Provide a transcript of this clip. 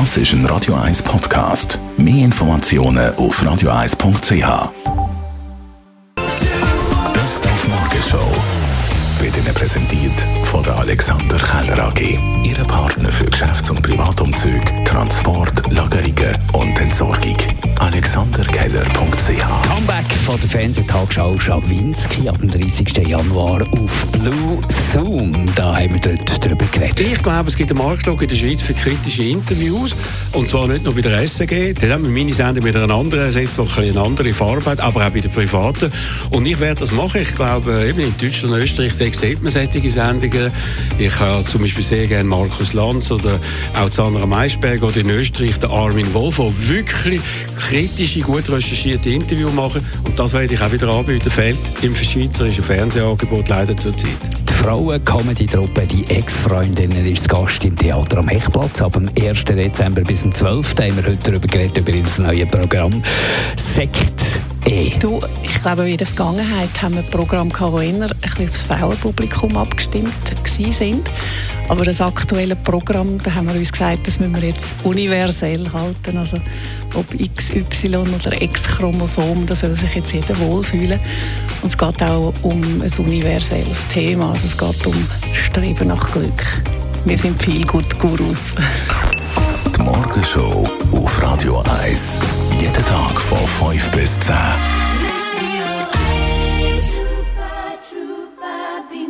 Das ist ein Radio 1 Podcast. Mehr Informationen auf radio1.ch. Best auf Morgenshow wird Ihnen präsentiert von der Alexander Keller AG. Ihre Partner für Geschäfts- und Privatumzüge, Transport, Lagerungen von der Fernsehtagsschau Schawinski am 30. Januar auf Blue Zoom. Da haben wir dort drüber geredet. Ich glaube, es gibt einen Marktschlag in der Schweiz für kritische Interviews. Und zwar nicht nur bei der SRG. Dort haben wir meine Sendung mit einer anderen ersetzt, die eine andere Farbe hat, aber auch bei den Privaten. Und ich werde das machen. Ich glaube, eben in Deutschland und Österreich sieht man solche Sendungen. Ich habe zum Beispiel sehr gerne Markus Lanz oder auch Sandra Maischberg oder in Österreich der Armin Wolf, wirklich kritische, gut recherchierte Interviews machen. Und das werde ich auch wieder anbieten. Fehlt im schweizerischen Fernsehangebot leider zurzeit. Die Frauen-Comedy-Truppe «Die Ex-Freundinnen» ist Gast im Theater am Hechtplatz. Ab dem 1. Dezember bis zum 12. haben wir heute darüber geredet, über das neue Programm «Sekt». E. Du, ich glaube, in der Vergangenheit haben wir Programme gehabt, die eher ein bisschen aufs Frauenpublikum abgestimmt sind. Aber das aktuelle Programm, da haben wir uns gesagt, das müssen wir jetzt universell halten. Also ob XY oder X-Chromosom, da soll sich jetzt jeder wohlfühlen. Und es geht auch um ein universelles Thema. Also es geht um Streben nach Glück. Wir sind viel gut Gurus. Die Morgenshow auf Radio 1. Jeden Tag von 5 bis 10.